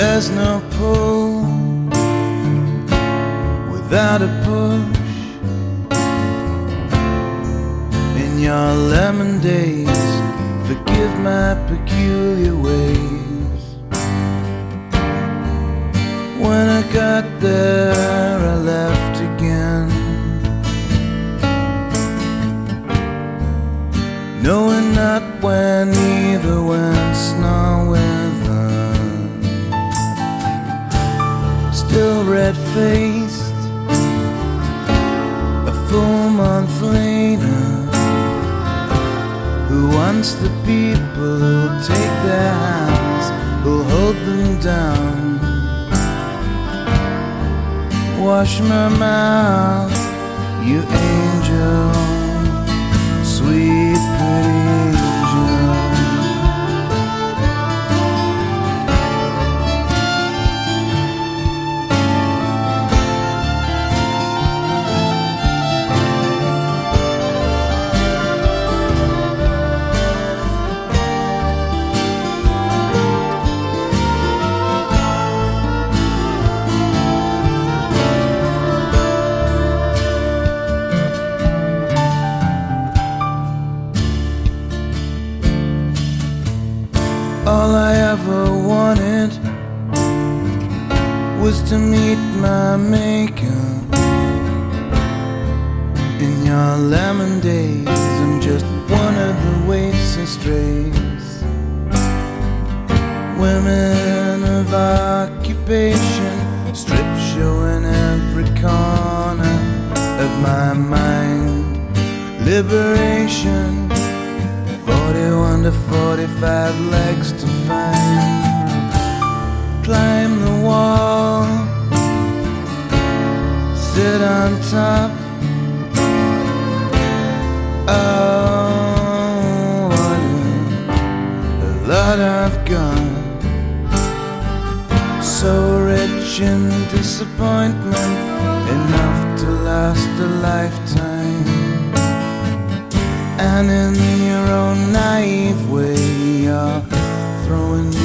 there's no pull without a push in your lemon days. Forgive my peculiar ways. When I got there, I left again. Knowing not when either went nor whither. Red faced, a full month later. Who wants the people who'll take their hands, who'll hold them down? Wash my mouth, you angel, was to meet my maker. In your lemon days, I'm just one of the waifs and strays. Women of occupation, strip showing every corner of my mind. Liberation. 41 to 45 legs to find. On top. Oh, what a lot I've got. So rich in disappointment, enough to last a lifetime. And in your own naive way, you're throwing